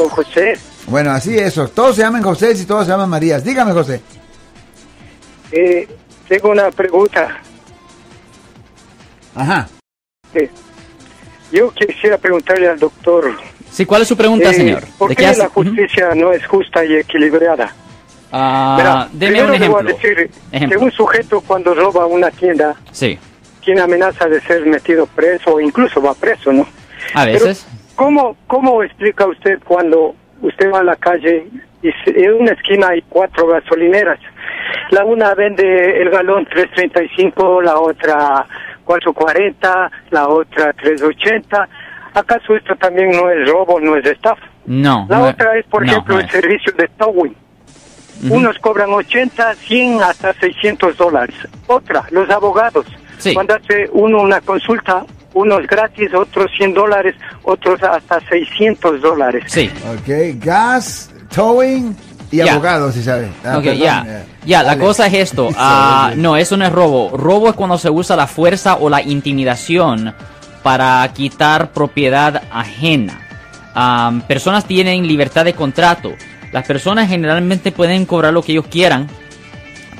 con José. Bueno, así es. Todos se llaman José y todos se llaman Marías. Dígame, José. Eh, tengo una pregunta. Ajá. Eh, yo quisiera preguntarle al doctor. Sí, ¿cuál es su pregunta, eh, señor? ¿Por ¿De qué, qué hace- la justicia no es justa y equilibrada? Ah, Verá, deme un ejemplo. a decir Ejemplo. que un sujeto cuando roba una tienda Sí, tiene amenaza de ser metido preso o incluso va preso, ¿no? a Pero, veces. ¿Cómo, ¿Cómo explica usted cuando usted va a la calle y en una esquina hay cuatro gasolineras? La una vende el galón 3.35, la otra 4.40, la otra 3.80. ¿Acaso esto también no es robo, no es estafa? No. La no- otra es, por no, ejemplo, no el servicio de towing. Unos cobran 80, 100, hasta 600 dólares. Otra, los abogados. Sí. Cuando hace uno una consulta, unos gratis, otros 100 dólares, otros hasta 600 dólares. Sí. Ok, gas, towing y Ya. abogado, si sabe. Ah, Ok, ya. eh, Ya, la cosa es esto. ah, no, eso no es robo. Robo es cuando se usa la fuerza o la intimidación para quitar propiedad ajena. Personas tienen libertad de contrato. Las personas generalmente pueden cobrar lo que ellos quieran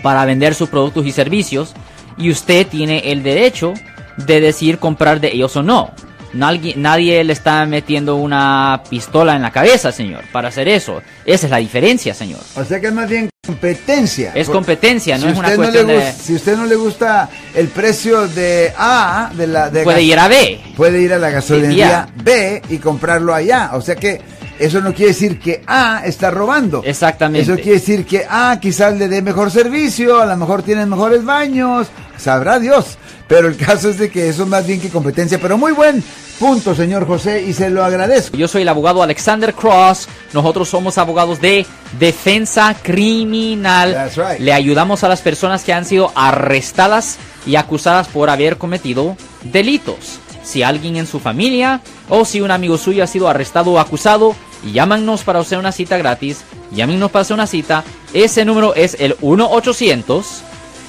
para vender sus productos y servicios y usted tiene el derecho de decir comprar de ellos o no. Nadie, nadie le está metiendo una pistola en la cabeza, señor, para hacer eso. Esa es la diferencia, señor. O sea que es más bien competencia. Es competencia, no si es una no cuestión de... Si usted no le gusta el precio de A, de la de Puede ir a B. puede ir a la gasolinería. B y comprarlo allá. O sea que eso no quiere decir que A está robando. Exactamente. Eso quiere decir que A quizás le dé mejor servicio, a lo mejor tienen mejores baños, sabrá Dios. Pero el caso es de que eso es más bien que competencia. Pero muy buen punto, señor José, y se lo agradezco. Yo soy el abogado Alexander Cross. Nosotros somos abogados de defensa criminal. That's right. Le ayudamos a las personas que han sido arrestadas y acusadas por haber cometido delitos. Si alguien en su familia o si un amigo suyo ha sido arrestado o acusado, llámanos para hacer una cita gratis. Llámenos para hacer una cita. Ese número es el